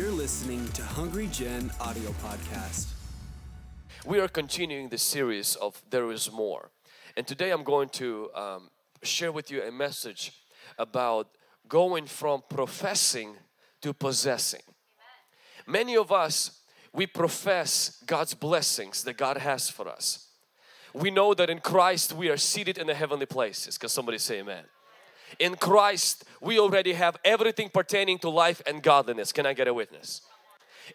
You're listening to Hungry Gen audio podcast. We are continuing the series of There Is More. And today I'm going to um, share with you a message about going from professing to possessing. Many of us, we profess God's blessings that God has for us. We know that in Christ we are seated in the heavenly places. Can somebody say amen? In Christ we already have everything pertaining to life and godliness. Can I get a witness?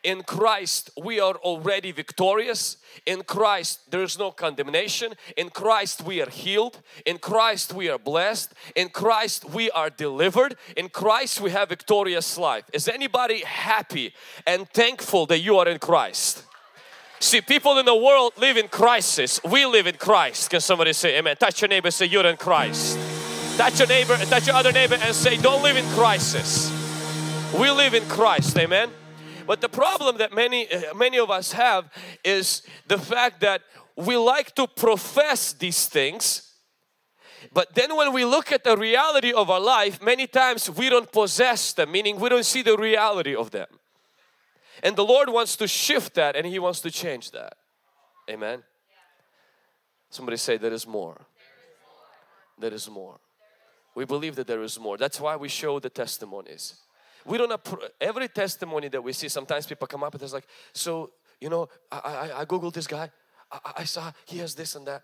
In Christ we are already victorious. In Christ there is no condemnation. In Christ we are healed. In Christ we are blessed. In Christ we are delivered. In Christ we have victorious life. Is anybody happy and thankful that you are in Christ? See, people in the world live in crisis. We live in Christ. Can somebody say amen? Touch your neighbor, say you're in Christ. Touch your neighbor, touch your other neighbor and say don't live in crisis. We live in Christ, amen. But the problem that many uh, many of us have is the fact that we like to profess these things but then when we look at the reality of our life many times we don't possess them meaning we don't see the reality of them and the Lord wants to shift that and He wants to change that amen somebody say there is more there is more we believe that there is more. That's why we show the testimonies. We don't appro- every testimony that we see sometimes people come up and it's like so you know I, I, I googled this guy. I, I saw he has this and that.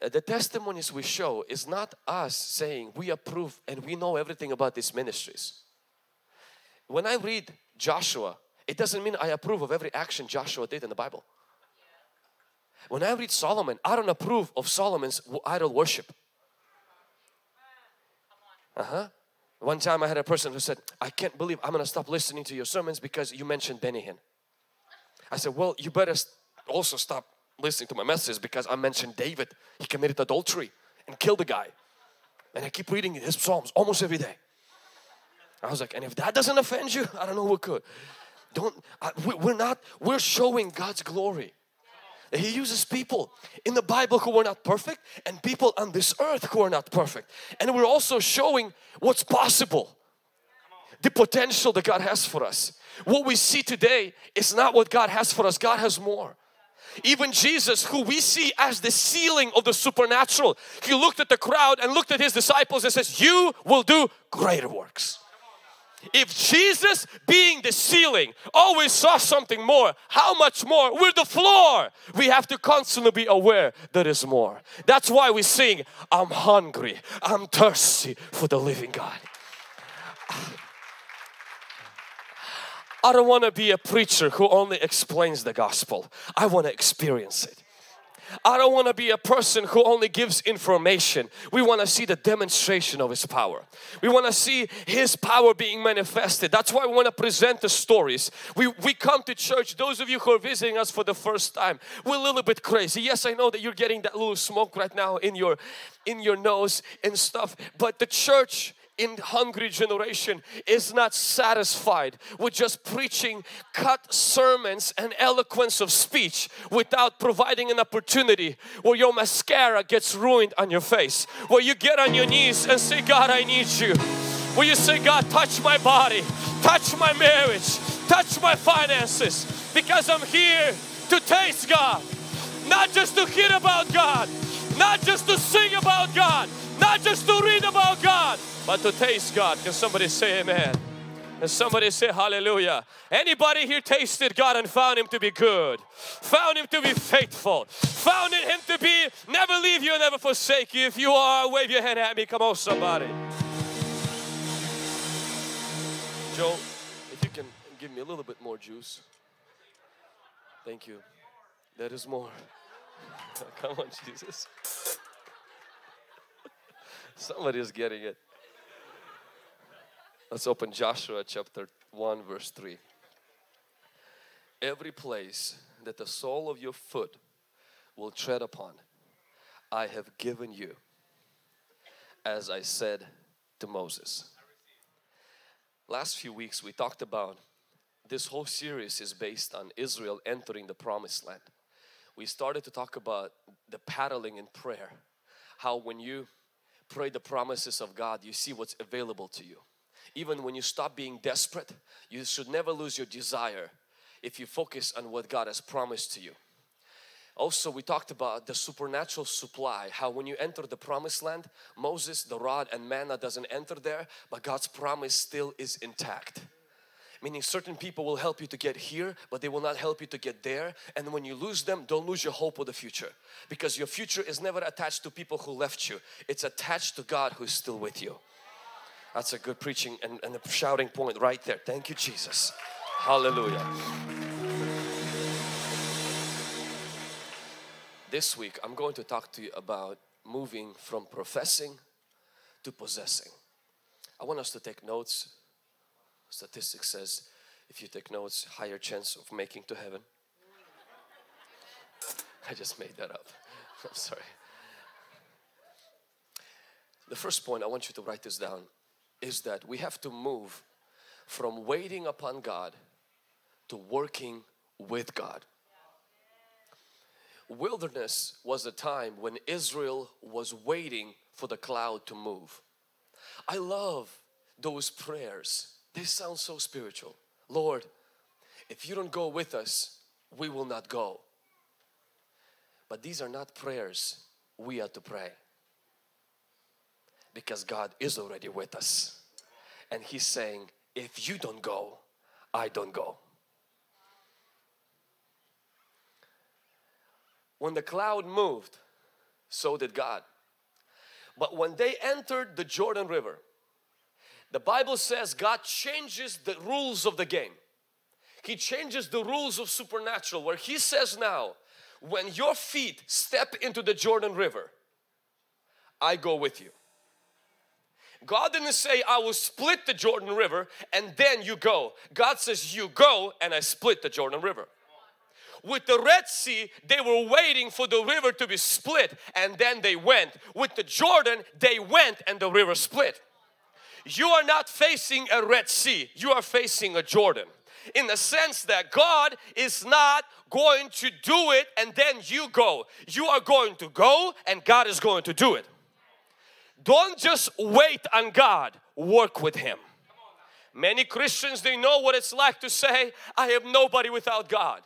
Uh, the testimonies we show is not us saying we approve and we know everything about these ministries. When I read Joshua it doesn't mean I approve of every action Joshua did in the Bible. When I read Solomon I don't approve of Solomon's idol worship uh-huh one time I had a person who said, I can't believe I'm going to stop listening to your sermons because you mentioned Benny Hinn. I said, well, you better also stop listening to my messages because I mentioned David. He committed adultery and killed a guy. And I keep reading his Psalms almost every day. I was like, and if that doesn't offend you, I don't know what could. Don't, I, we- we're not, we're showing God's glory. He uses people in the Bible who were not perfect and people on this earth who are not perfect. And we're also showing what's possible. The potential that God has for us. What we see today is not what God has for us. God has more. Even Jesus who we see as the ceiling of the supernatural. He looked at the crowd and looked at His disciples and says, you will do greater works. If Jesus being the ceiling always saw something more, how much more? We're the floor. We have to constantly be aware there is more. That's why we sing, I'm hungry, I'm thirsty for the living God. I don't want to be a preacher who only explains the gospel. I want to experience it. I don't want to be a person who only gives information. We want to see the demonstration of His power. We want to see His power being manifested. That's why we want to present the stories. We, we come to church, those of you who are visiting us for the first time, we're a little bit crazy. Yes, I know that you're getting that little smoke right now in your, in your nose and stuff, but the church in hungry generation is not satisfied with just preaching cut sermons and eloquence of speech without providing an opportunity where your mascara gets ruined on your face where you get on your knees and say God I need you. Where you say God touch my body touch my marriage touch my finances because I'm here to taste God not just to hear about God not just to sing about God not just to read about God but to taste God. Can somebody say amen? And somebody say hallelujah. Anybody here tasted God and found Him to be good? Found Him to be faithful? Found Him to be never leave you and never forsake you? If you are, wave your hand at me. Come on, somebody. Joe, if you can give me a little bit more juice. Thank you. There is more. Come on, Jesus. Somebody is getting it. Let's open Joshua chapter 1 verse 3. Every place that the sole of your foot will tread upon, I have given you, as I said to Moses. Last few weeks we talked about this whole series is based on Israel entering the promised land. We started to talk about the paddling in prayer. How when you pray the promises of God, you see what's available to you. even when you stop being desperate, you should never lose your desire if you focus on what God has promised to you. Also, we talked about the supernatural supply, how when you enter the promised land, Moses, the rod and manna doesn't enter there, but God's promise still is intact. Meaning certain people will help you to get here, but they will not help you to get there. And when you lose them, don't lose your hope of the future. Because your future is never attached to people who left you. It's attached to God who is still with you. That's a good preaching and, and a shouting point right there. Thank you, Jesus. Hallelujah. This week I'm going to talk to you about moving from professing to possessing. I want us to take notes. Statistics says if you take notes, higher chance of making to heaven. I just made that up. I'm sorry. The first point I want you to write this down is that we have to move from waiting upon God to working with God wilderness was a time when Israel was waiting for the cloud to move. I love those prayers. They sounds so spiritual. Lord, if you don't go with us, we will not go. But these are not prayers we are to pray because God is already with us. And He's saying, if you don't go, I don't go. When the cloud moved, so did God. But when they entered the Jordan River, the Bible says God changes the rules of the game. He changes the rules of supernatural where He says now, when your feet step into the Jordan River, I go with you. God didn't say, I will split the Jordan River and then you go. God says, You go and I split the Jordan River with the Red Sea, they were waiting for the river to be split and then they went. With the Jordan, they went and the river split. You are not facing a Red Sea, you are facing a Jordan. In the sense that God is not going to do it and then you go. You are going to go and God is going to do it. Don't just wait on God, work with Him. Many Christians, they know what it's like to say, I have nobody without God.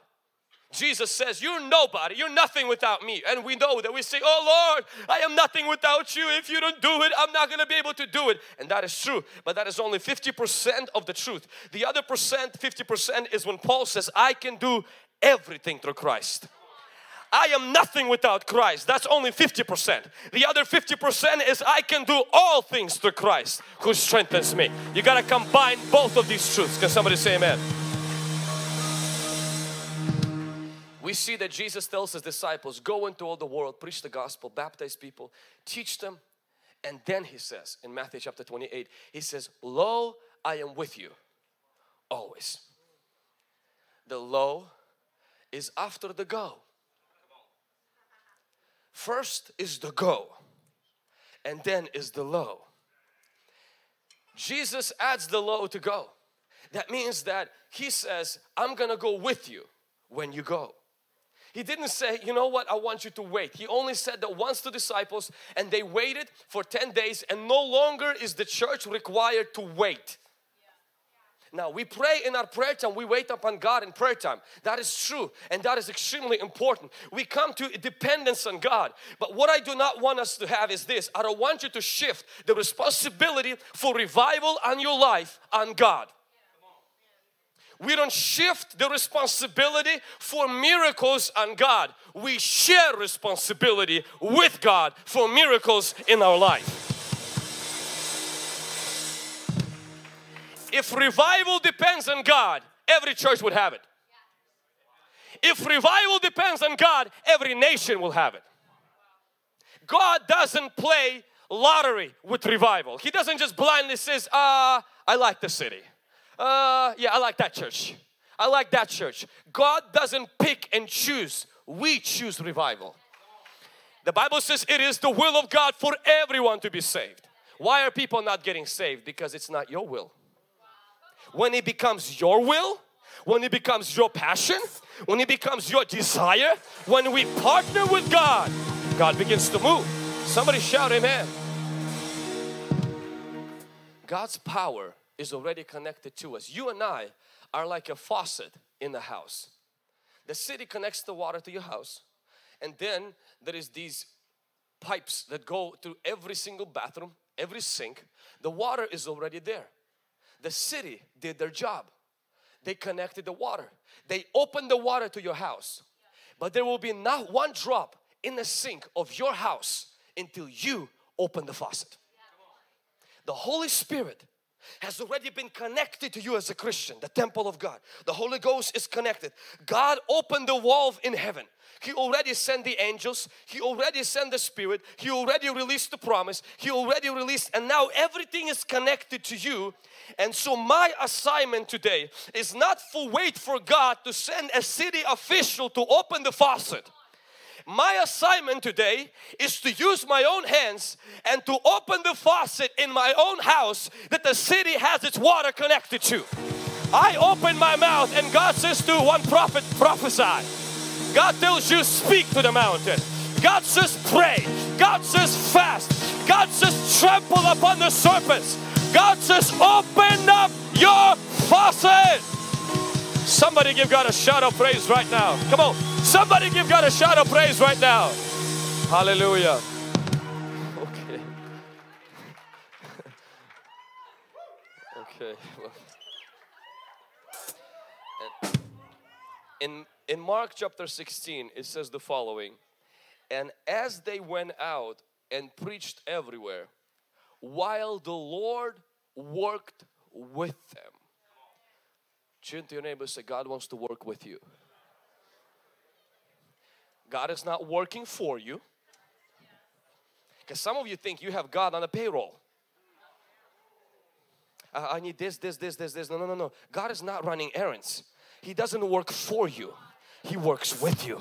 Jesus says, You're nobody, you're nothing without me. And we know that we say, Oh Lord, I am nothing without you. If you don't do it, I'm not to be able to do it. And that is true, but that is only 50% of the truth. The other percent, 50%, is when Paul says, I can do everything through Christ. I am nothing without Christ. That's only 50%. The other 50% is I can do all things through Christ who strengthens me. You got to combine both of these truths. Can somebody say amen? We see that Jesus tells his disciples, go into all the world, preach the gospel, baptize people, teach them. And then he says in Matthew chapter 28, he says, Lo, I am with you always. The lo is after the go. First is the go, and then is the lo. Jesus adds the lo to go. That means that he says, I'm gonna go with you when you go. He didn't say, you know what, I want you to wait. He only said that once to disciples and they waited for 10 days and no longer is the church required to wait. Now we pray in our prayer time, we wait upon God in prayer time. That is true and that is extremely important. We come to dependence on God. But what I do not want us to have is this. I don't want you to shift the responsibility for revival on your life on God we don't shift the responsibility for miracles on God. We share responsibility with God for miracles in our life. If revival depends on God, every church would have it. If revival depends on God, every nation will have it. God doesn't play lottery with revival. He doesn't just blindly says, ah, I like the city uh, yeah, I like that church. I like that church. God doesn't pick and choose. We choose revival. The Bible says it is the will of God for everyone to be saved. Why are people not getting saved? Because it's not your will. When it becomes your will, when it becomes your passion, when it becomes your desire, when we partner with God, God begins to move. Somebody shout amen. God's power is already connected to us. You and I are like a faucet in the house. The city connects the water to your house and then there is these pipes that go to every single bathroom, every sink. The water is already there. The city did their job. They connected the water. They opened the water to your house. But there will be not one drop in the sink of your house until you open the faucet. The Holy Spirit has already been connected to you as a Christian, the temple of God. The Holy Ghost is connected. God opened the valve in heaven. He already sent the angels, He already sent the Spirit, He already released the promise, He already released, and now everything is connected to you. And so, my assignment today is not for wait for God to send a city official to open the faucet. My assignment today is to use my own hands and to open the faucet in my own house that the city has its water connected to. I open my mouth and God says to one prophet, prophesy. God tells you, speak to the mountain. God says, pray. God says, fast. God says, trample upon the serpents. God says, open up your faucet. Somebody give God a shout of praise right now. Come on. Somebody give God a shout of praise right now. Hallelujah. Okay. okay. In, in Mark chapter 16, it says the following And as they went out and preached everywhere, while the Lord worked with them. Turn to your neighbor say, God wants to work with you. God is not working for you. Because some of you think you have God on a payroll. I need this, this, this, this, this. No, no, no, no. God is not running errands. He doesn't work for you. He works with you.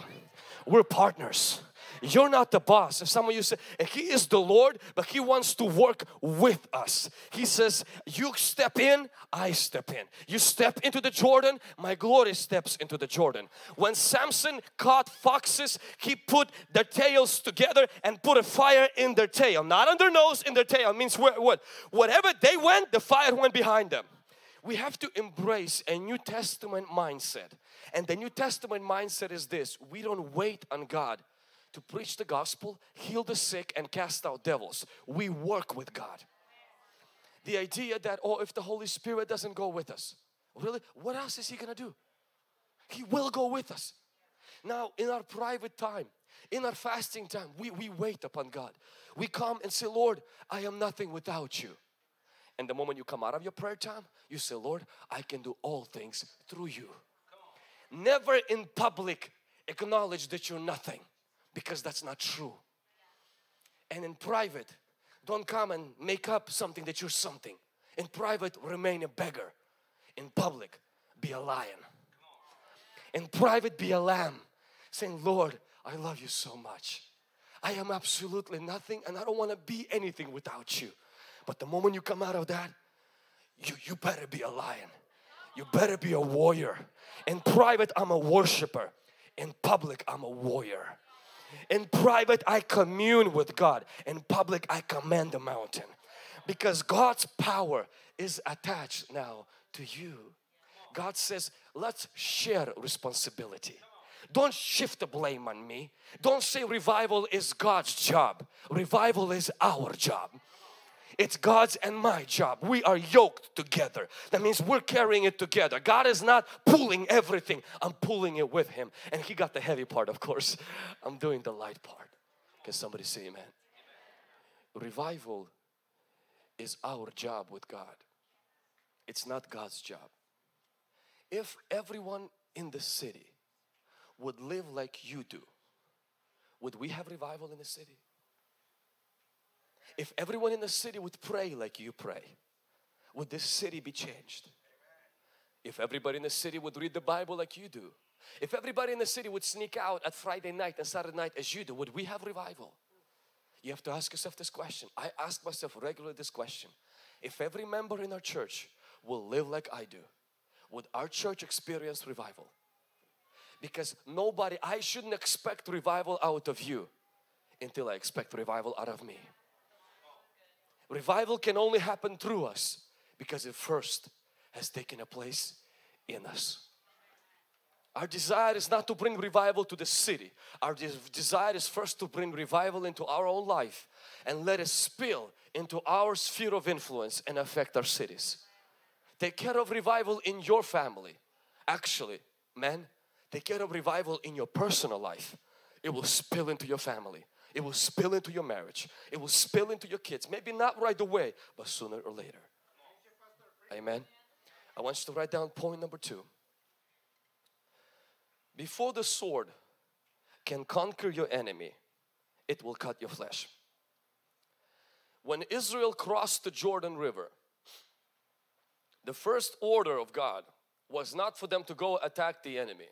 We're partners. You're not the boss. If some of you say, He is the Lord, but He wants to work with us. He says, You step in, I step in. You step into the Jordan, my glory steps into the Jordan. When Samson caught foxes, he put their tails together and put a fire in their tail. Not on their nose, in their tail. It means what? Whatever they went, the fire went behind them we have to embrace a New Testament mindset. And the New Testament mindset is this we don't wait on God to preach the gospel, heal the sick, and cast out devils. We work with God. The idea that, oh, if the Holy Spirit doesn't go with us, really, what else is He gonna do? He will go with us. Now, in our private time, in our fasting time, we, we wait upon God. We come and say, Lord, I am nothing without you. And the moment you come out of your prayer time, you say, Lord, I can do all things through you. Never in public acknowledge that you're nothing because that's not true. And in private, don't come and make up something that you're something. In private, remain a beggar. In public, be a lion. In private, be a lamb. Saying, Lord, I love you so much. I am absolutely nothing and I don't want to be anything without you. But the moment you come out of that, you, you better be a lion. You better be a warrior. In private, I'm a worshiper. In public, I'm a warrior. In private, I commune with God. In public, I command the mountain. Because God's power is attached now to you. God says, let's share responsibility. Don't shift the blame on me. Don't say revival is God's job. Revival is our job. It's God's and my job. We are yoked together. That means we're carrying it together. God is not pulling everything. I'm pulling it with Him. And He got the heavy part, of course. I'm doing the light part. Can somebody say amen? Revival is our job with God. It's not God's job. If everyone in the city would live like you do, would we have revival in the city? If everyone in the city would pray like you pray, would this city be changed? If everybody in the city would read the Bible like you do, if everybody in the city would sneak out at Friday night and Saturday night as you do, would we have revival? You have to ask yourself this question. I ask myself regularly this question. If every member in our church will live like I do, would our church experience revival? Because nobody, I shouldn't expect revival out of you until I expect revival out of me. Revival can only happen through us Because it first has taken a place in us. Our desire is not to bring revival to the city. Our des desire is first to bring revival into our own life and let it spill into our sphere of influence and affect our cities. Take care of revival in your family. Actually, men, take care of revival in your personal life. It will spill into your family. It will spill into your marriage. It will spill into your kids. Maybe not right away, but sooner or later. Amen. I want you to write down point number two. Before the sword can conquer your enemy, it will cut your flesh. When Israel crossed the Jordan River, the first order of God was not for them to go attack the enemy.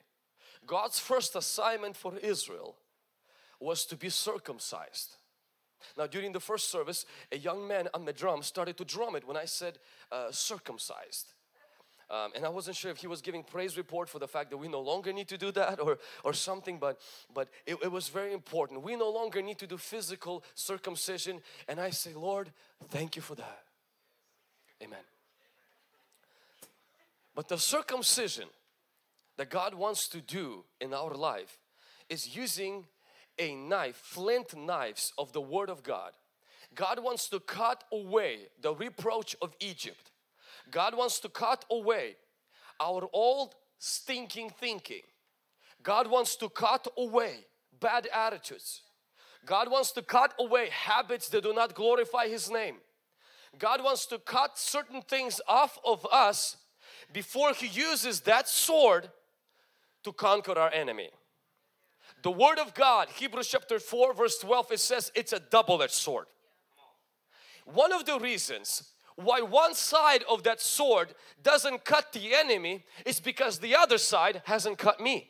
God's first assignment for Israel was to be circumcised. Now during the first service, a young man on the drum started to drum it when I said uh, circumcised. Um, and I wasn't sure if he was giving praise report for the fact that we no longer need to do that or, or something, but, but it, it was very important. We no longer need to do physical circumcision. And I say, Lord, thank you for that. Amen. But the circumcision that God wants to do in our life is using a knife, flint knives of the Word of God. God wants to cut away the reproach of Egypt God wants to cut away our old stinking thinking. God wants to cut away bad attitudes. God wants to cut away habits that do not glorify His name. God wants to cut certain things off of us before He uses that sword to conquer our enemy. The Word of God, Hebrews chapter 4 verse 12, it says it's a double-edged sword. One of the reasons why one side of that sword doesn't cut the enemy is because the other side hasn't cut me.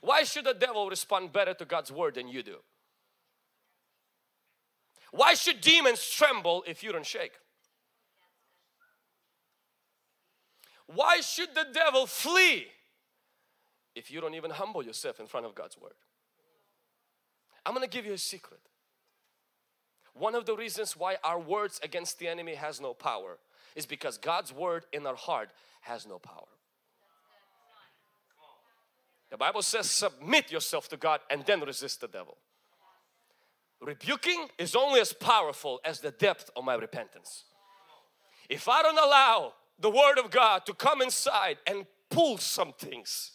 Why should the devil respond better to God's word than you do? Why should demons tremble if you don't shake? Why should the devil flee if you don't even humble yourself in front of God's word? I'm gonna give you a secret. One of the reasons why our words against the enemy has no power is because God's word in our heart has no power. The Bible says submit yourself to God and then resist the devil. Rebuking is only as powerful as the depth of my repentance. If I don't allow the word of God to come inside and pull some things,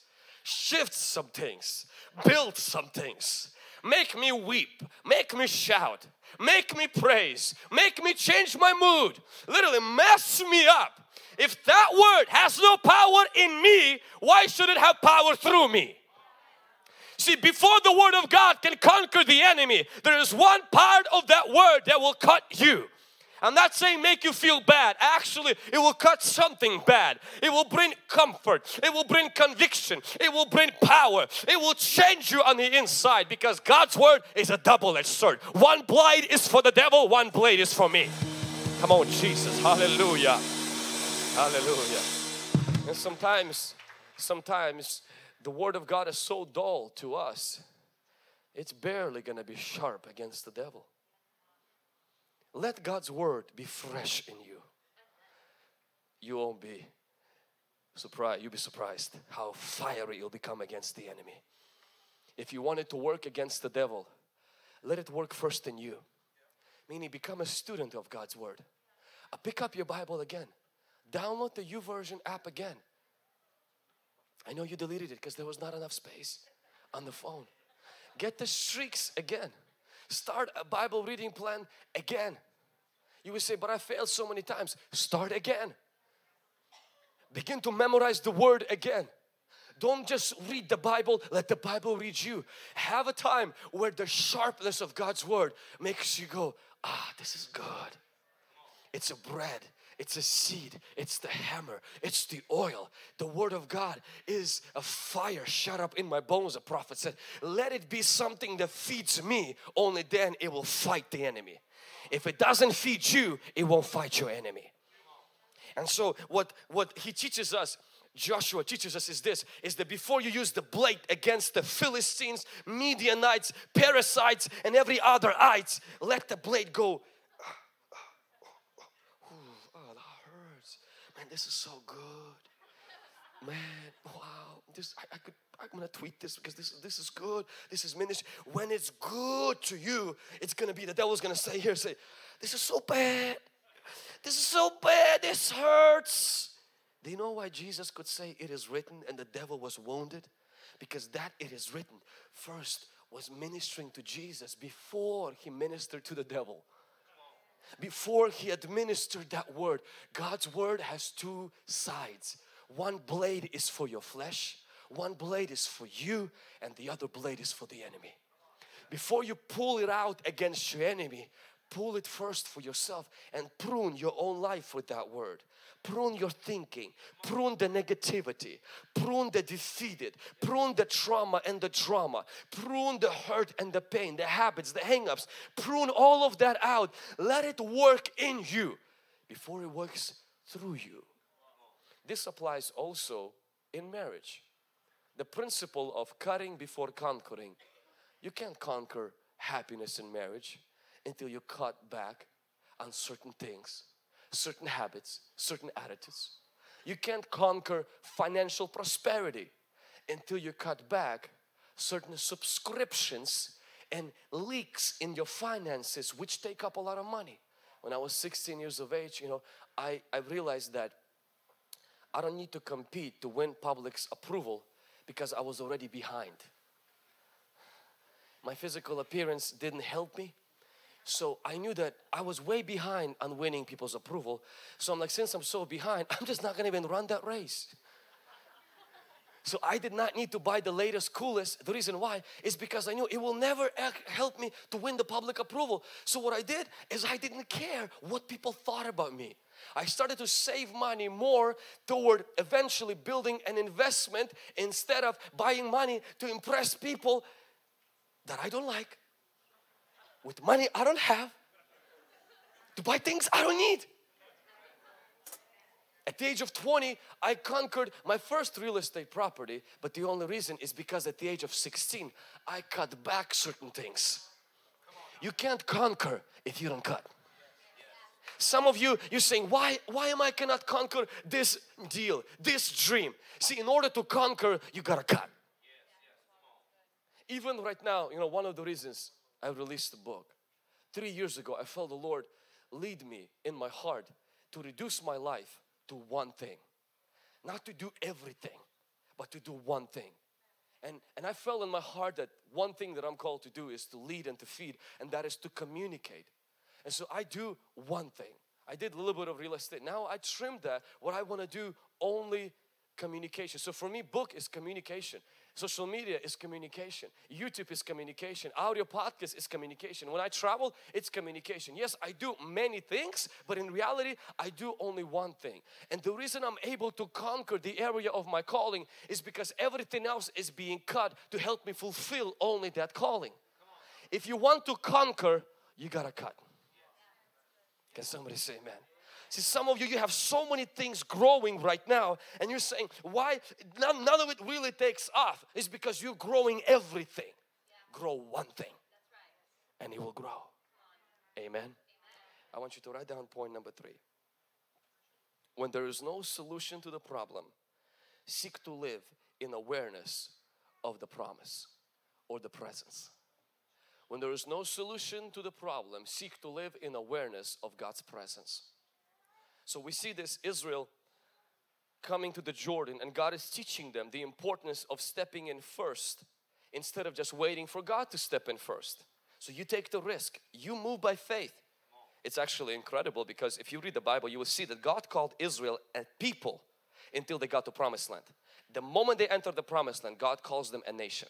shift some things, build some things, make me weep, make me shout, make me praise, make me change my mood, literally mess me up. If that word has no power in me, why should it have power through me? See, before the word of God can conquer the enemy, there is one part of that word that will cut you. I'm not saying make you feel bad. Actually, it will cut something bad. It will bring comfort. It will bring conviction. It will bring power. It will change you on the inside because God's word is a double-edged sword. One blade is for the devil, one blade is for me. Come on, Jesus. Hallelujah. Hallelujah. And sometimes, sometimes the word of God is so dull to us, it's barely going to be sharp against the devil. Let God's word be fresh in you. You won't be surprised. You'll be surprised how fiery you'll become against the enemy. If you want it to work against the devil, let it work first in you. Meaning become a student of God's word. Uh, pick up your Bible again. Download the YouVersion app again. I know you deleted it because there was not enough space on the phone. Get the streaks again. Start a Bible reading plan again. You will say, but I failed so many times. Start again. Begin to memorize the word again. Don't just read the Bible, let the Bible read you. Have a time where the sharpness of God's word makes you go, ah, this is good. It's a bread, it's a seed, it's the hammer, it's the oil. The word of God is a fire shut up in my bones, the prophet said. Let it be something that feeds me, only then it will fight the enemy. If it doesn't feed you, it won't fight your enemy. And so what, what he teaches us Joshua teaches us is this is that before you use the blade against the Philistines, Midianites, parasites, and every other ites, let the blade go Man, this is so good. Man, wow. This I, I could I'm gonna tweet this because this this is good. This is ministry. When it's good to you, it's gonna be the devil's gonna say here, say, this is so bad. This is so bad. This hurts. Do you know why Jesus could say it is written and the devil was wounded? Because that it is written first was ministering to Jesus before he ministered to the devil. Before he administered that word, God's word has two sides. One blade is for your flesh, one blade is for you, and the other blade is for the enemy. Before you pull it out against your enemy, pull it first for yourself and prune your own life with that word prune your thinking, prune the negativity, prune the defeated, prune the trauma and the drama, prune the hurt and the pain, the habits, the hang-ups, prune all of that out. Let it work in you before it works through you. This applies also in marriage. The principle of cutting before conquering. You can't conquer happiness in marriage until you cut back on certain things certain habits, certain attitudes. You can't conquer financial prosperity until you cut back certain subscriptions and leaks in your finances which take up a lot of money. When I was 16 years of age, you know, I, I realized that I don't need to compete to win public's approval because I was already behind. My physical appearance didn't help me. So I knew that I was way behind on winning people's approval. So I'm like, since I'm so behind, I'm just not gonna even run that race. So I did not need to buy the latest, coolest. The reason why is because I knew it will never help me to win the public approval. So what I did is I didn't care what people thought about me. I started to save money more toward eventually building an investment instead of buying money to impress people that I don't like with money I don't have to buy things I don't need. At the age of 20, I conquered my first real estate property, but the only reason is because at the age of 16, I cut back certain things. You can't conquer if you don't cut. Some of you, you're saying, why, why am I cannot conquer this deal, this dream? See, in order to conquer, you gotta cut. Even right now, you know, one of the reasons I released the book. Three years ago, I felt the Lord lead me in my heart to reduce my life to one thing. Not to do everything, but to do one thing. And, and I felt in my heart that one thing that I'm called to do is to lead and to feed, and that is to communicate. And so I do one thing. I did a little bit of real estate. Now I trimmed that. What I want to do only communication. So for me, book is communication. Social media is communication. YouTube is communication. Audio podcast is communication. When I travel, it's communication. Yes, I do many things, but in reality, I do only one thing. And the reason I'm able to conquer the area of my calling is because everything else is being cut to help me fulfill only that calling. If you want to conquer, you gotta cut. Can somebody say amen? See, some of you, you have so many things growing right now, and you're saying, why? None, none of it really takes off. It's because you're growing everything. Yeah. Grow one thing, right. and it will grow. Amen. Amen. I want you to write down point number three. When there is no solution to the problem, seek to live in awareness of the promise or the presence. When there is no solution to the problem, seek to live in awareness of God's presence. So we see this Israel coming to the Jordan and God is teaching them the importance of stepping in first instead of just waiting for God to step in first. So you take the risk, you move by faith. It's actually incredible because if you read the Bible, you will see that God called Israel a people until they got to promised land. The moment they enter the promised land, God calls them a nation.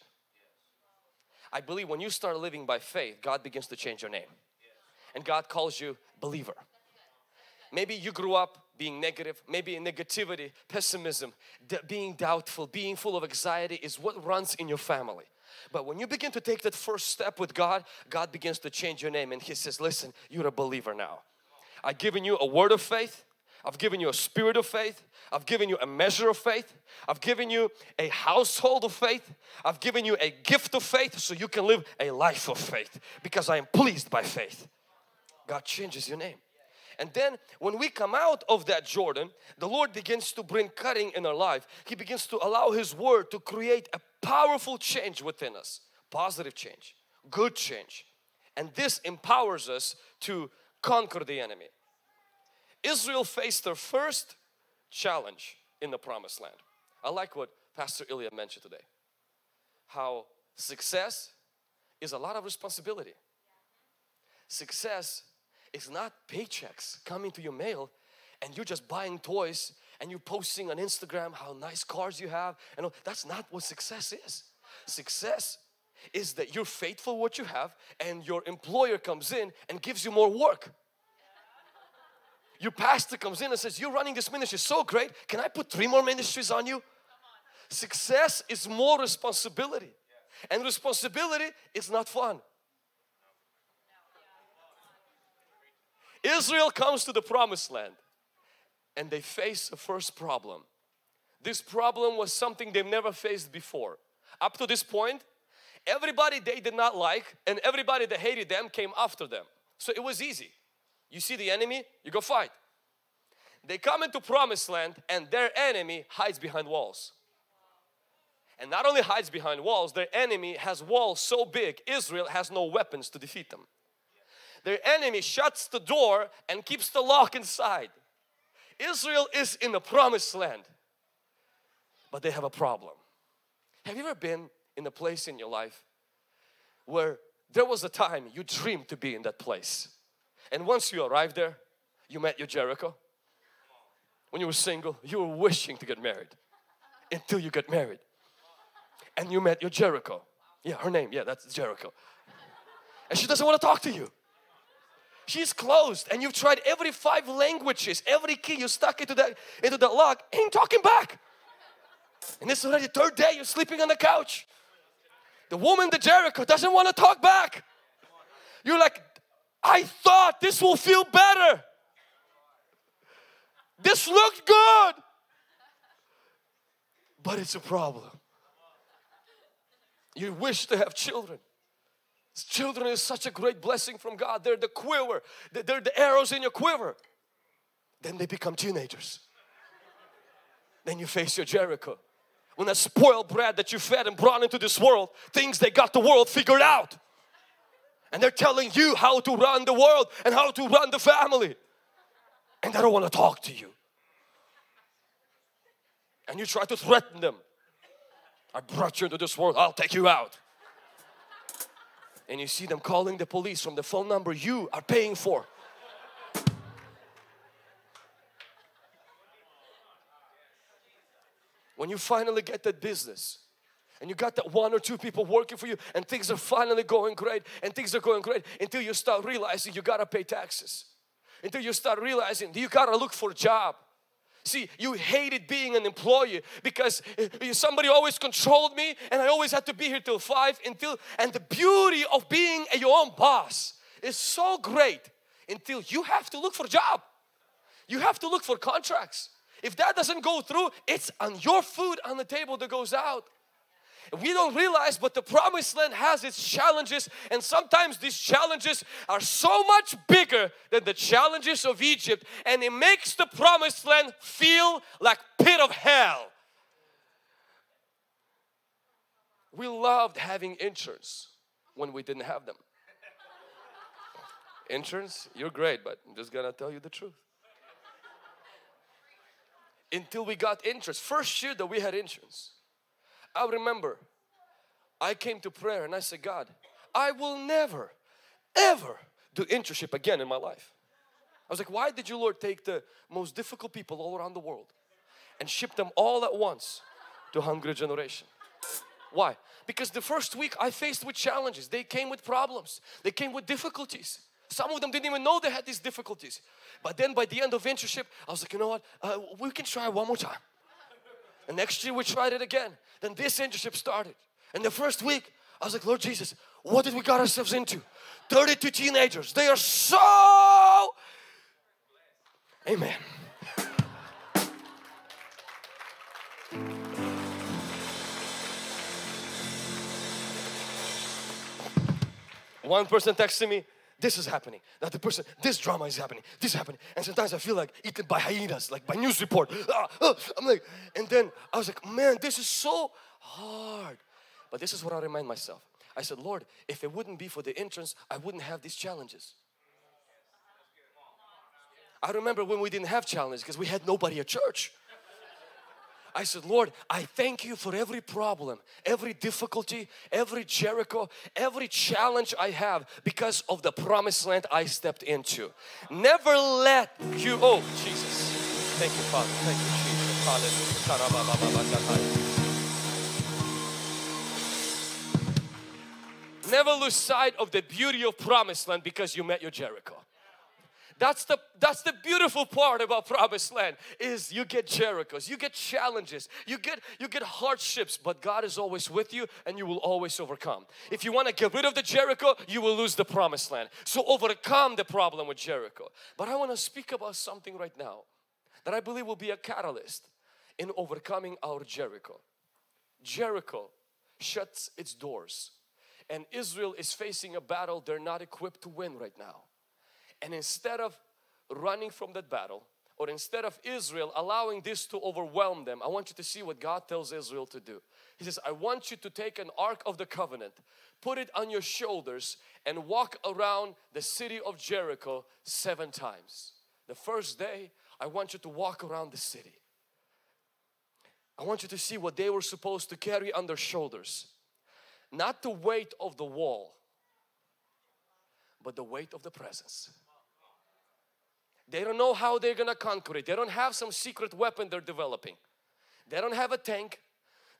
I believe when you start living by faith, God begins to change your name. And God calls you believer. Maybe you grew up being negative, maybe negativity, pessimism, being doubtful, being full of anxiety is what runs in your family. But when you begin to take that first step with God, God begins to change your name and He says, listen, you're a believer now. I've given you a word of faith. I've given you a spirit of faith. I've given you a measure of faith. I've given you a household of faith. I've given you a gift of faith so you can live a life of faith because I am pleased by faith. God changes your name. And then when we come out of that Jordan, the Lord begins to bring cutting in our life. He begins to allow His Word to create a powerful change within us. Positive change, good change. And this empowers us to conquer the enemy. Israel faced their first challenge in the promised land. I like what Pastor Ilya mentioned today. How success is a lot of responsibility. Success is not paychecks coming to your mail and you're just buying toys and you're posting on Instagram how nice cars you have and that's not what success is. Success is that you're faithful what you have and your employer comes in and gives you more work. Your pastor comes in and says, You're running this ministry so great. Can I put three more ministries on you? Success is more responsibility, and responsibility is not fun. Israel comes to the promised land and they face a first problem. This problem was something they've never faced before. Up to this point, everybody they did not like and everybody that hated them came after them. So it was easy. You see the enemy, you go fight. They come into promised land and their enemy hides behind walls. And not only hides behind walls, their enemy has walls so big, Israel has no weapons to defeat them. Their enemy shuts the door and keeps the lock inside. Israel is in the promised land, but they have a problem. Have you ever been in a place in your life where there was a time you dreamed to be in that place? And once you arrived there, you met your Jericho. When you were single, you were wishing to get married until you got married. And you met your Jericho. Yeah, her name, yeah, that's Jericho. And she doesn't want to talk to you. She's closed and you've tried every five languages, every key you stuck into that into that lock, ain't talking back. And it's already third day, you're sleeping on the couch. The woman, the Jericho, doesn't want to talk back. You're like, I thought this will feel better. This looked good. But it's a problem. You wish to have children. Children is such a great blessing from God. They're the quiver, they're the arrows in your quiver. Then they become teenagers. Then you face your Jericho. When that spoiled bread that you fed and brought into this world thinks they got the world figured out and they're telling you how to run the world and how to run the family and they don't want to talk to you and you try to threaten them I brought you into this world I'll take you out and you see them calling the police from the phone number you are paying for. When you finally get that business and you got that one or two people working for you and things are finally going great and things are going great until you start realizing you gotta pay taxes. Until you start realizing you gotta look for a job See, you hated being an employee because somebody always controlled me and I always had to be here till 5 until and the beauty of being your own boss is so great until you have to look for job. You have to look for contracts. If that doesn't go through, it's on your food on the table that goes out. We don't realize, but the promised land has its challenges, and sometimes these challenges are so much bigger than the challenges of Egypt, and it makes the promised land feel like pit of hell. We loved having insurance when we didn't have them. Insurance, you're great, but I'm just gonna tell you the truth. Until we got insurance, first year that we had insurance, I remember I came to prayer and I said, God, I will never, ever do internship again in my life. I was like, why did you, Lord, take the most difficult people all around the world and ship them all at once to hungry generation? Why? Because the first week I faced with challenges. They came with problems. They came with difficulties. Some of them didn't even know they had these difficulties. But then by the end of internship, I was like, you know what? Uh, we can try one more time. And next year we tried it again. Then this internship started. And the first week, I was like, Lord Jesus, what did we got ourselves into? 32 teenagers. They are so. Amen. One person texted me, this is happening. That the person, this drama is happening. This is happening. And sometimes I feel like eaten by hyenas, like by news report. Ah, ah. I'm like, and then I was like, man, this is so hard. But this is what I remind myself. I said, Lord, if it wouldn't be for the entrance, I wouldn't have these challenges. I remember when we didn't have challenges because we had nobody at church. I said, Lord, I thank you for every problem, every difficulty, every Jericho, every challenge I have because of the promised land I stepped into. Never let you, oh Jesus. Thank you, Father. Thank you, Jesus. Hallelujah. Never lose sight of the beauty of promised land because you met your Jericho. That's the that's the beautiful part about promised land is you get Jerichos, you get challenges, you get you get hardships, but God is always with you and you will always overcome. If you want to get rid of the Jericho, you will lose the promised land. So overcome the problem with Jericho. But I want to speak about something right now that I believe will be a catalyst in overcoming our Jericho. Jericho shuts its doors and Israel is facing a battle they're not equipped to win right now. And instead of running from that battle, or instead of Israel allowing this to overwhelm them, I want you to see what God tells Israel to do. He says, I want you to take an ark of the covenant, put it on your shoulders, and walk around the city of Jericho seven times. The first day, I want you to walk around the city. I want you to see what they were supposed to carry on their shoulders. Not the weight of the wall, but the weight of the presence. They don't know how they're gonna conquer it. They don't have some secret weapon they're developing. They don't have a tank.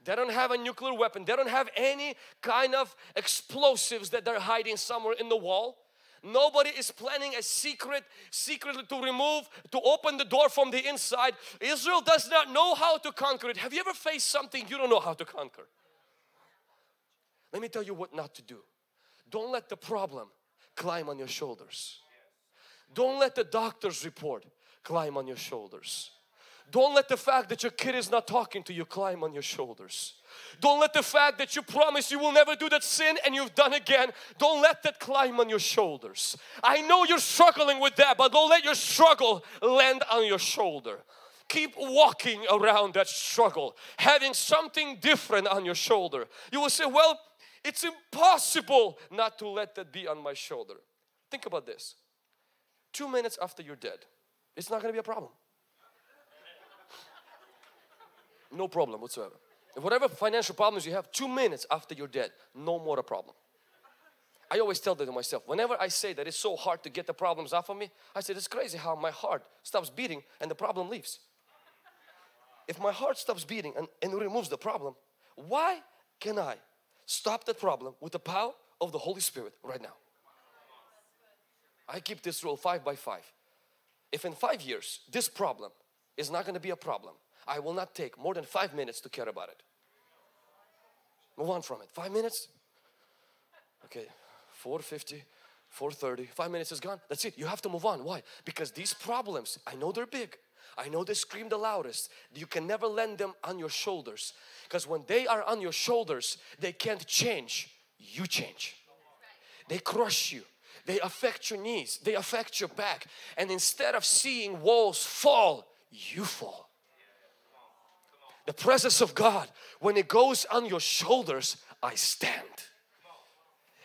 They don't have a nuclear weapon. They don't have any kind of explosives that they're hiding somewhere in the wall. Nobody is planning a secret, secretly to remove, to open the door from the inside. Israel does not know how to conquer it. Have you ever faced something you don't know how to conquer? Let me tell you what not to do. Don't let the problem climb on your shoulders. Don't let the doctor's report climb on your shoulders. Don't let the fact that your kid is not talking to you climb on your shoulders. Don't let the fact that you promise you will never do that sin and you've done again, don't let that climb on your shoulders. I know you're struggling with that, but don't let your struggle land on your shoulder. Keep walking around that struggle, having something different on your shoulder. You will say, Well, it's impossible not to let that be on my shoulder. Think about this two minutes after you're dead, it's not going to be a problem. No problem whatsoever. Whatever financial problems you have, two minutes after you're dead, no more a problem. I always tell that to myself. Whenever I say that it's so hard to get the problems off of me, I said it's crazy how my heart stops beating and the problem leaves. If my heart stops beating and, and removes the problem, why can I stop that problem with the power of the Holy Spirit right now? I keep this rule five by five. If in five years this problem is not going to be a problem, I will not take more than five minutes to care about it. Move on from it. Five minutes? Okay, 450, 430, five minutes is gone. That's it. You have to move on. Why? Because these problems, I know they're big. I know they scream the loudest. You can never land them on your shoulders. Because when they are on your shoulders, they can't change. You change. They crush you they affect your knees, they affect your back. And instead of seeing walls fall, you fall. The presence of God, when it goes on your shoulders, I stand.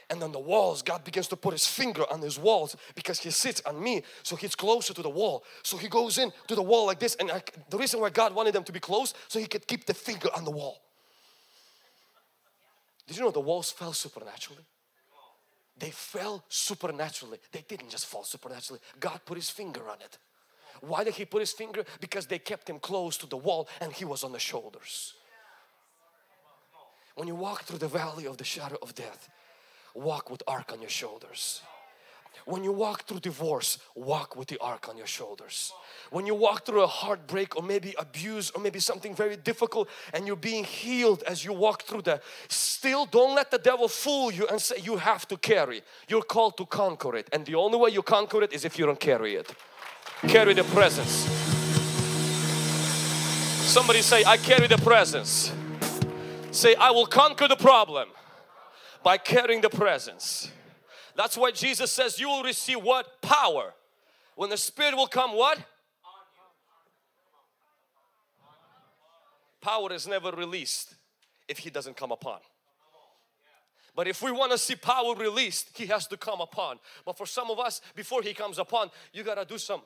And on the walls, God begins to put his finger on his walls because he sits on me, so he's closer to the wall. So he goes in to the wall like this, and I, the reason why God wanted them to be close, so he could keep the finger on the wall. Did you know the walls fell supernaturally? They fell supernaturally. They didn't just fall supernaturally. God put his finger on it. Why did he put his finger? Because they kept him close to the wall and he was on the shoulders. When you walk through the valley of the shadow of death, walk with ark on your shoulders. When you walk through divorce, walk with the ark on your shoulders. When you walk through a heartbreak or maybe abuse or maybe something very difficult and you're being healed as you walk through that, still don't let the devil fool you and say you have to carry. You're called to conquer it and the only way you conquer it is if you don't carry it. Carry the presence. Somebody say, I carry the presence. Say, I will conquer the problem by carrying the presence. That's why Jesus says you will receive what? Power. When the Spirit will come what? Power is never released if He doesn't come upon. But if we want to see power released, He has to come upon. But for some of us, before He comes upon, you got to do some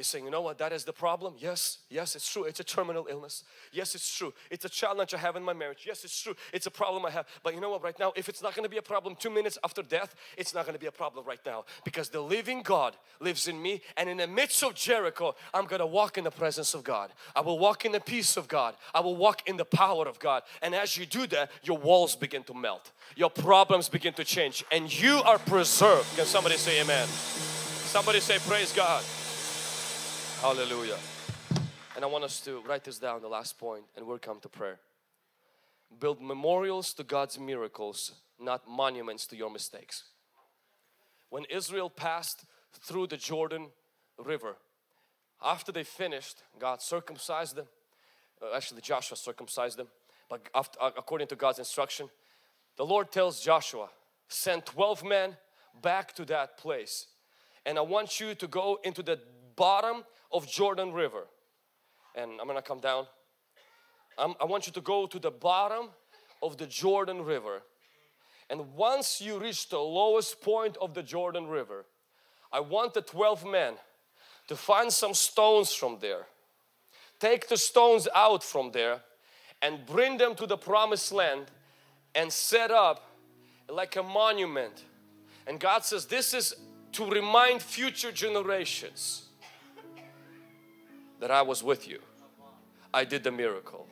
He's saying, you know what, that is the problem. Yes, yes, it's true. It's a terminal illness. Yes, it's true. It's a challenge I have in my marriage. Yes, it's true. It's a problem I have. But you know what, right now, if it's not going to be a problem two minutes after death, it's not going to be a problem right now because the living God lives in me. And in the midst of Jericho, I'm going to walk in the presence of God. I will walk in the peace of God. I will walk in the power of God. And as you do that, your walls begin to melt, your problems begin to change, and you are preserved. Can somebody say amen? Somebody say, Praise God. Hallelujah. And I want us to write this down, the last point, and we'll come to prayer. Build memorials to God's miracles, not monuments to your mistakes. When Israel passed through the Jordan River, after they finished, God circumcised them. Uh, actually, Joshua circumcised them, but after, uh, according to God's instruction, the Lord tells Joshua, send 12 men back to that place. And I want you to go into the bottom of Jordan River. And I'm gonna come down. I'm, I want you to go to the bottom of the Jordan River. And once you reach the lowest point of the Jordan River, I want the 12 men to find some stones from there. Take the stones out from there and bring them to the promised land and set up like a monument. And God says, This is to remind future generations that I was with you. I did the miracle.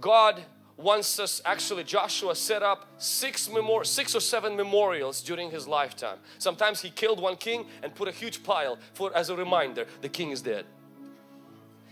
God wants us, actually Joshua set up six, memor six or seven memorials during his lifetime. Sometimes he killed one king and put a huge pile for as a reminder, the king is dead.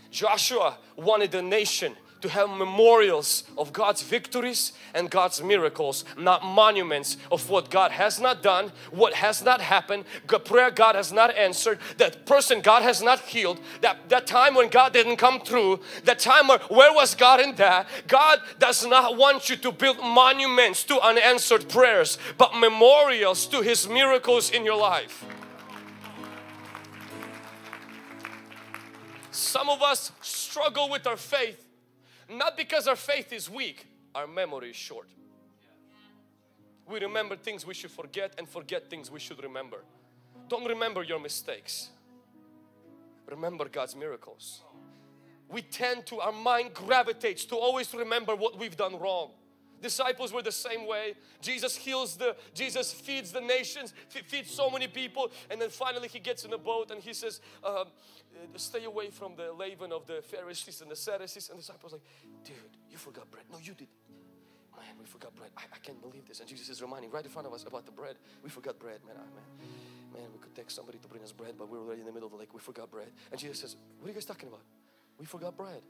Joshua wanted the nation to have memorials of God's victories and God's miracles, not monuments of what God has not done, what has not happened, the prayer God has not answered, that person God has not healed, that, that time when God didn't come through, that time where, where was God in that? God does not want you to build monuments to unanswered prayers, but memorials to His miracles in your life. Some of us struggle with our faith not because our faith is weak, our memory is short. We remember things we should forget and forget things we should remember. Don't remember your mistakes. Remember God's miracles. We tend to, our mind gravitates to always remember what we've done wrong. Disciples were the same way. Jesus heals the, Jesus feeds the nations, feeds so many people, and then finally he gets in a boat and he says, um, "Stay away from the leaven of the Pharisees and the Sadducees." And the disciples like, "Dude, you forgot bread." No, you did. Man, we forgot bread. I, I can't believe this. And Jesus is reminding right in front of us about the bread. We forgot bread, man. Oh, man, man, we could text somebody to bring us bread, but we're already in the middle of the lake. We forgot bread. And Jesus says, "What are you guys talking about? We forgot bread."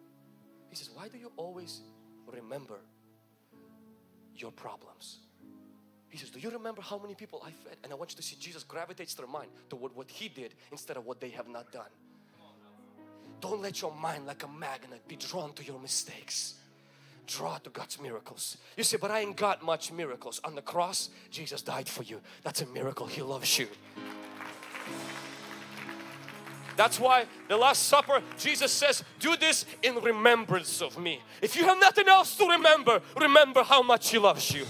He says, "Why do you always remember your problems. He says, Do you remember how many people I fed? And I want you to see Jesus gravitates their mind toward what He did instead of what they have not done. Don't let your mind, like a magnet, be drawn to your mistakes. Draw to God's miracles. You say, But I ain't got much miracles. On the cross, Jesus died for you. That's a miracle. He loves you. That's why the Last Supper, Jesus says, do this in remembrance of me. If you have nothing else to remember, remember how much He loves you.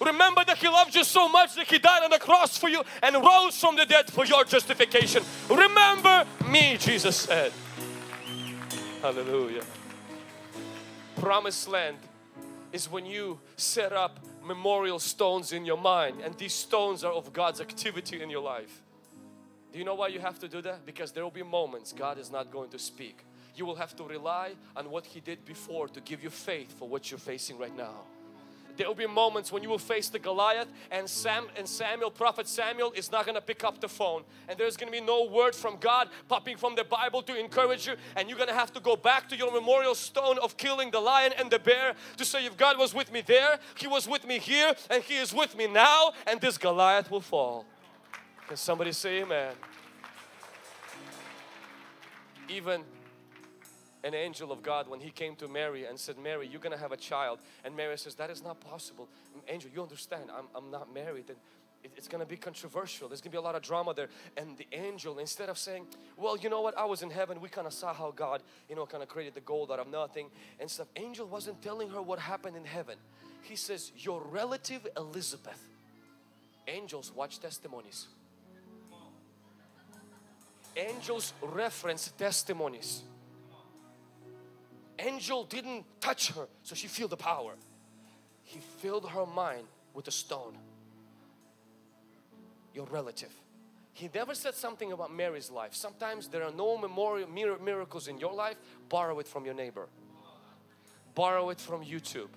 Remember that He loved you so much that He died on the cross for you and rose from the dead for your justification. Remember me, Jesus said. Hallelujah. Promised land is when you set up memorial stones in your mind and these stones are of God's activity in your life. Do you know why you have to do that? Because there will be moments God is not going to speak. You will have to rely on what He did before to give you faith for what you're facing right now. There will be moments when you will face the Goliath and Sam and Samuel, prophet Samuel is not going to pick up the phone and there's going to be no word from God popping from the Bible to encourage you and you're going to have to go back to your memorial stone of killing the lion and the bear to say if God was with me there, He was with me here and He is with me now and this Goliath will fall. Can somebody say amen? Even an angel of God when he came to Mary and said, Mary, you're gonna have a child. And Mary says, That is not possible. Angel, you understand, I'm, I'm not married. And it- it's gonna be controversial. There's gonna be a lot of drama there. And the angel, instead of saying, Well, you know what, I was in heaven, we kind of saw how God, you know, kind of created the gold out of nothing and stuff. Angel wasn't telling her what happened in heaven. He says, Your relative Elizabeth. Angels watch testimonies. Angels reference testimonies. Angel didn't touch her, so she feel the power. He filled her mind with a stone. Your relative. He never said something about Mary's life. Sometimes there are no memorial mir- miracles in your life. Borrow it from your neighbor. Borrow it from YouTube.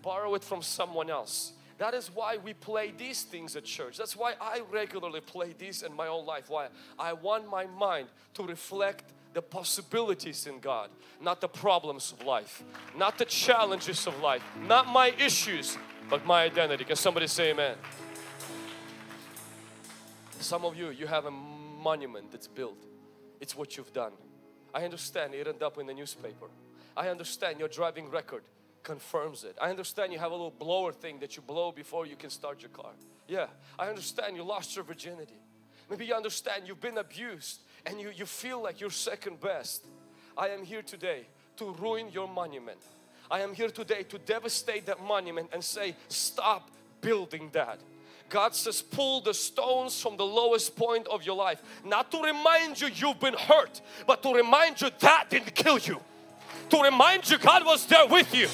Borrow it from someone else. That is why we play these things at church. That's why I regularly play these in my own life. Why? I want my mind to reflect the possibilities in God, not the problems of life, not the challenges of life, not my issues, but my identity. Can somebody say amen? Some of you, you have a monument that's built. It's what you've done. I understand it ended up in the newspaper. I understand your driving record confirms it. I understand you have a little blower thing that you blow before you can start your car. Yeah, I understand you lost your virginity. Maybe you understand you've been abused and you, you feel like you're second best. I am here today to ruin your monument. I am here today to devastate that monument and say, stop building that. God says, pull the stones from the lowest point of your life. Not to remind you you've been hurt, but to remind you that didn't kill you. To remind you God was there with you.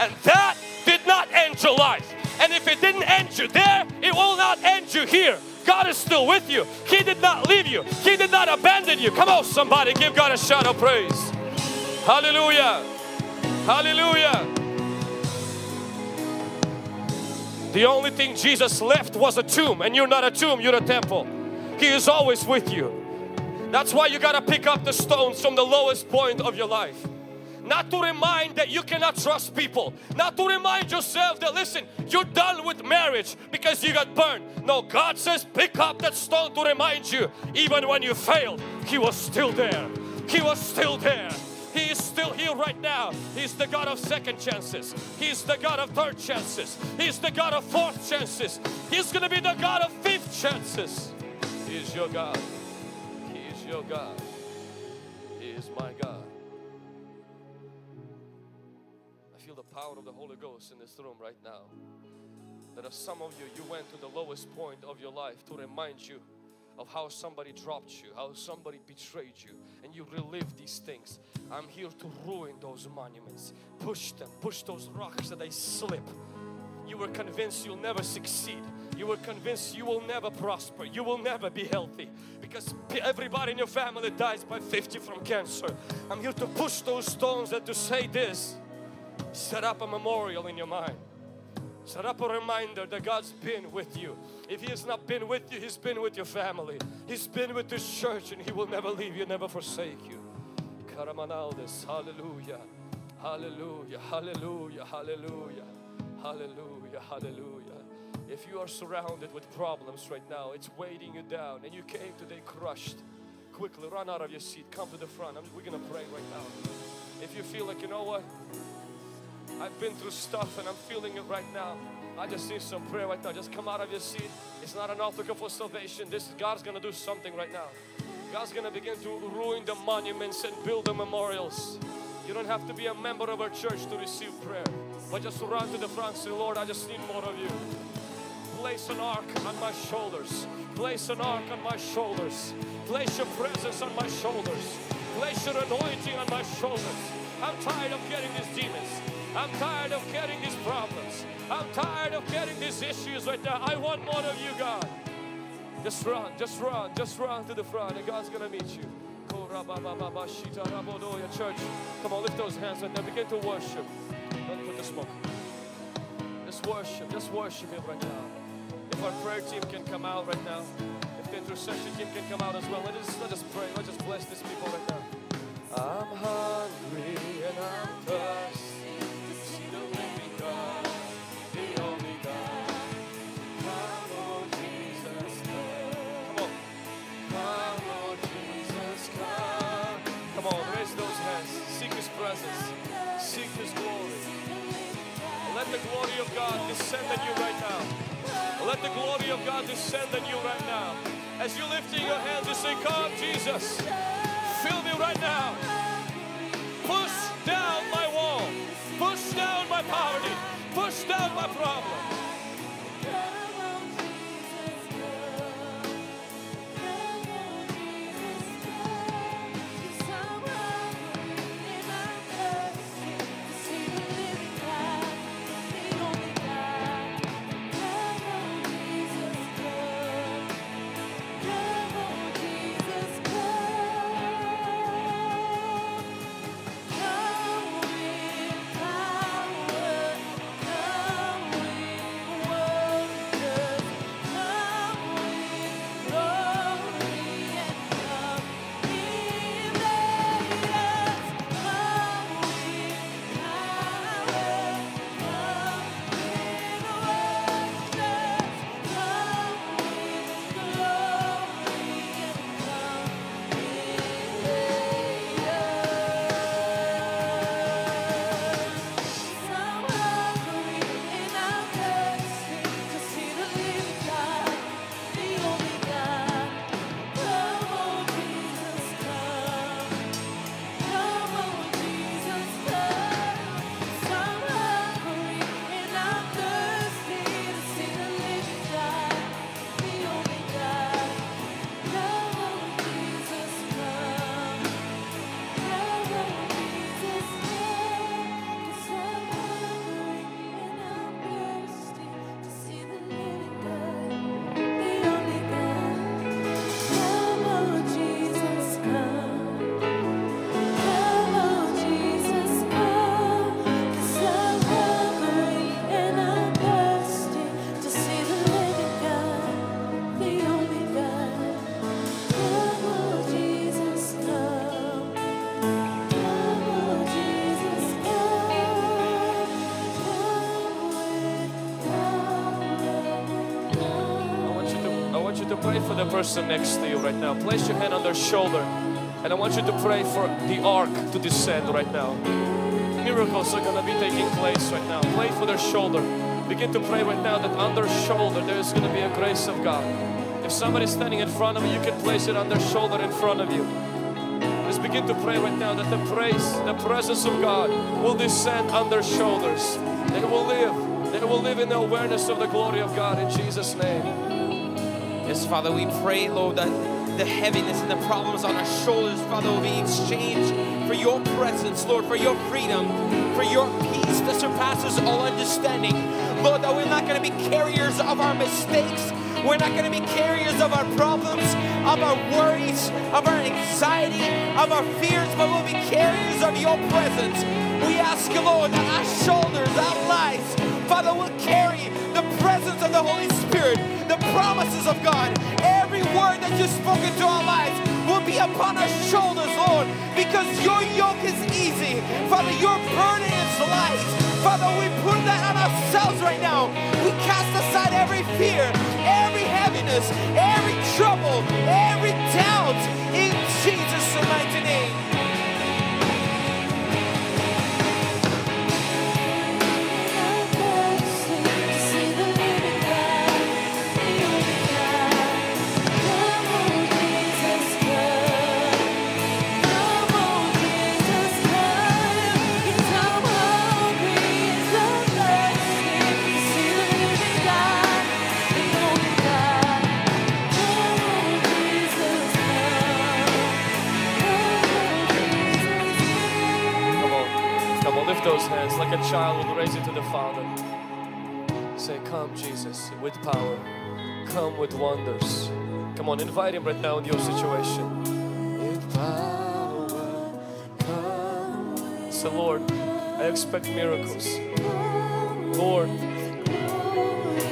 And that did not end your life. And if it didn't end you there, it will not end you here. God is still with you. He did not leave you. He did not abandon you. Come on, somebody, give God a shout of praise. Hallelujah. Hallelujah. The only thing Jesus left was a tomb, and you're not a tomb, you're a temple. He is always with you. That's why you got to pick up the stones from the lowest point of your life. Not to remind that you cannot trust people. Not to remind yourself that listen, you're done with marriage because you got burned. No, God says pick up that stone to remind you even when you failed, He was still there. He was still there. He is still here right now. He's the God of second chances. He's the God of third chances. He's the God of fourth chances. He's going to be the God of fifth chances. He is your God. He is your God. He is my God. Power of the Holy Ghost in this room right now. There are some of you, you went to the lowest point of your life to remind you of how somebody dropped you, how somebody betrayed you, and you relive these things. I'm here to ruin those monuments. Push them, push those rocks that they slip. You were convinced you'll never succeed. You were convinced you will never prosper. You will never be healthy because everybody in your family dies by 50 from cancer. I'm here to push those stones and to say this. Set up a memorial in your mind. Set up a reminder that God's been with you. If He has not been with you, He's been with your family. He's been with this church and He will never leave you, never forsake you. Karamanaldes, hallelujah, hallelujah, hallelujah, hallelujah, hallelujah, hallelujah. If you are surrounded with problems right now, it's weighing you down and you came today crushed, quickly run out of your seat, come to the front. I'm, we're gonna pray right now. If you feel like, you know what, I've been through stuff and I'm feeling it right now. I just need some prayer right now. Just come out of your seat. It's not an altar for salvation. This God's gonna do something right now. God's gonna begin to ruin the monuments and build the memorials. You don't have to be a member of our church to receive prayer, but just run to the front and say, Lord, I just need more of you. Place an ark on my shoulders. Place an ark on my shoulders. Place your presence on my shoulders. Place your anointing on my shoulders. I'm tired of getting these demons. I'm tired of getting these problems. I'm tired of getting these issues right now. I want more of you, God. Just run, just run, just run to the front, and God's gonna meet you. Church, come on, lift those hands right now. Begin to worship. Don't put the smoke. Just worship, just worship Him right now. If our prayer team can come out right now, if the intercession team can come out as well, let us let us pray. Let's bless these people right now. I'm hungry and I'm thirsty to see the living God, the only God. Come, on. Come, Lord Jesus, come. Come on, raise those hands. Seek His Jesus. Seek His glory. Let the glory of God descend on you right now. Let the glory of God descend on you right now. As you're lifting your hands, you say, Come, Jesus. Fill me right now. Push down my wall. Push down my poverty. Push down my problem. To to pray for the person next to you right now. Place your hand on their shoulder. And I want you to pray for the ark to descend right now. Miracles are gonna be taking place right now. Pray for their shoulder. Begin to pray right now that on their shoulder there is gonna be a grace of God. If somebody's standing in front of you, you can place it on their shoulder in front of you. Let's begin to pray right now that the praise, the presence of God will descend on their shoulders. They will live. They will live in the awareness of the glory of God in Jesus' name. Yes, Father, we pray, Lord, that the heaviness and the problems on our shoulders, Father, will be exchanged for your presence, Lord, for your freedom, for your peace that surpasses all understanding. Lord, that we're not going to be carriers of our mistakes. We're not going to be carriers of our problems, of our worries, of our anxiety, of our fears, but we'll be carriers of your presence. We ask Lord, that our shoulders, our lives, Father, will carry presence of the Holy Spirit, the promises of God. Every word that you've spoken to our lives will be upon our shoulders, Lord, because your yoke is easy. Father, your burden is light. Father, we put that on ourselves right now. We cast aside every fear, every heaviness, every trouble, every doubt in Jesus' mighty name. Like a child would raise it to the Father. Say, Come, Jesus, with power. Come with wonders. Come on, invite Him right now in your situation. With power, come. Say, Lord, I expect miracles. Lord,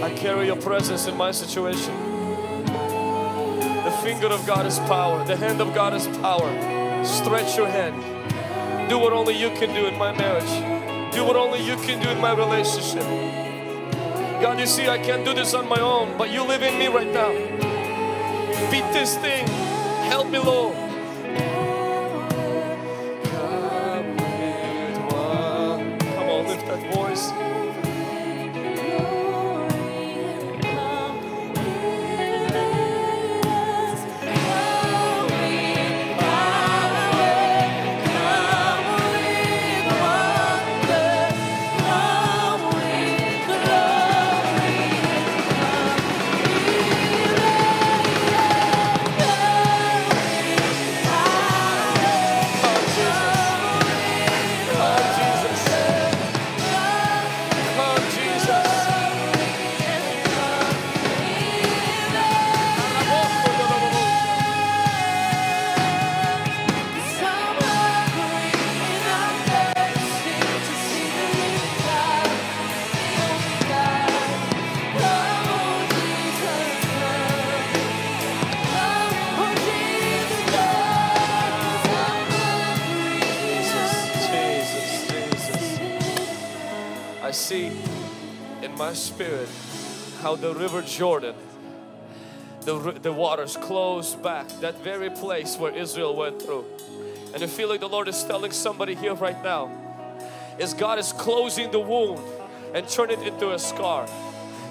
I carry your presence in my situation. The finger of God is power, the hand of God is power. Stretch your hand. Do what only you can do in my marriage. Do what only you can do in my relationship. God, you see, I can't do this on my own, but you live in me right now. Beat this thing. Help me, Lord. My spirit how the river Jordan, the, the waters closed back, that very place where Israel went through. And I feel like the Lord is telling somebody here right now is God is closing the wound and turn it into a scar.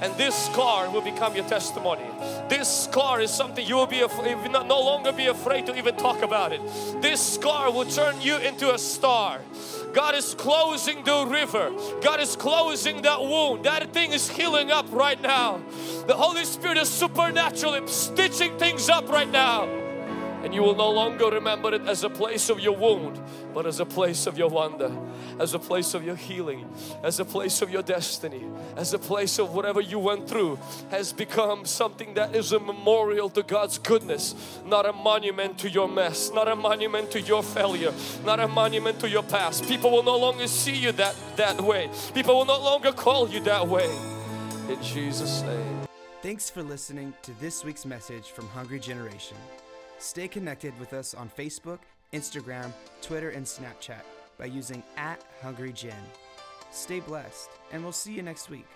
And this scar will become your testimony. This scar is something you will be will no longer be afraid to even talk about it. This scar will turn you into a star. God is closing the river. God is closing that wound. That thing is healing up right now. The Holy Spirit is supernaturally stitching things up right now. And you will no longer remember it as a place of your wound, but as a place of your wonder, as a place of your healing, as a place of your destiny, as a place of whatever you went through has become something that is a memorial to God's goodness, not a monument to your mess, not a monument to your failure, not a monument to your past. People will no longer see you that, that way. People will no longer call you that way. In Jesus' name. Thanks for listening to this week's message from Hungry Generation. Stay connected with us on Facebook, Instagram, Twitter, and Snapchat by using at Hungry Gen. Stay blessed, and we'll see you next week.